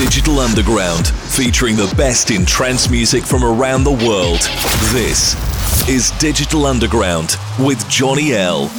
Digital Underground, featuring the best in trance music from around the world. This is Digital Underground with Johnny L.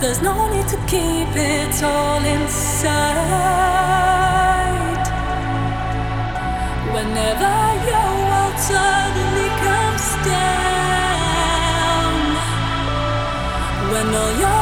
There's no need to keep it all inside. Whenever your world suddenly comes down, when all your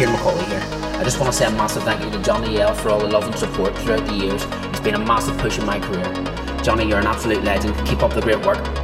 Kieran McCauley here. I just want to say a massive thank you to Johnny L for all the love and support throughout the years. It's been a massive push in my career. Johnny, you're an absolute legend. Keep up the great work.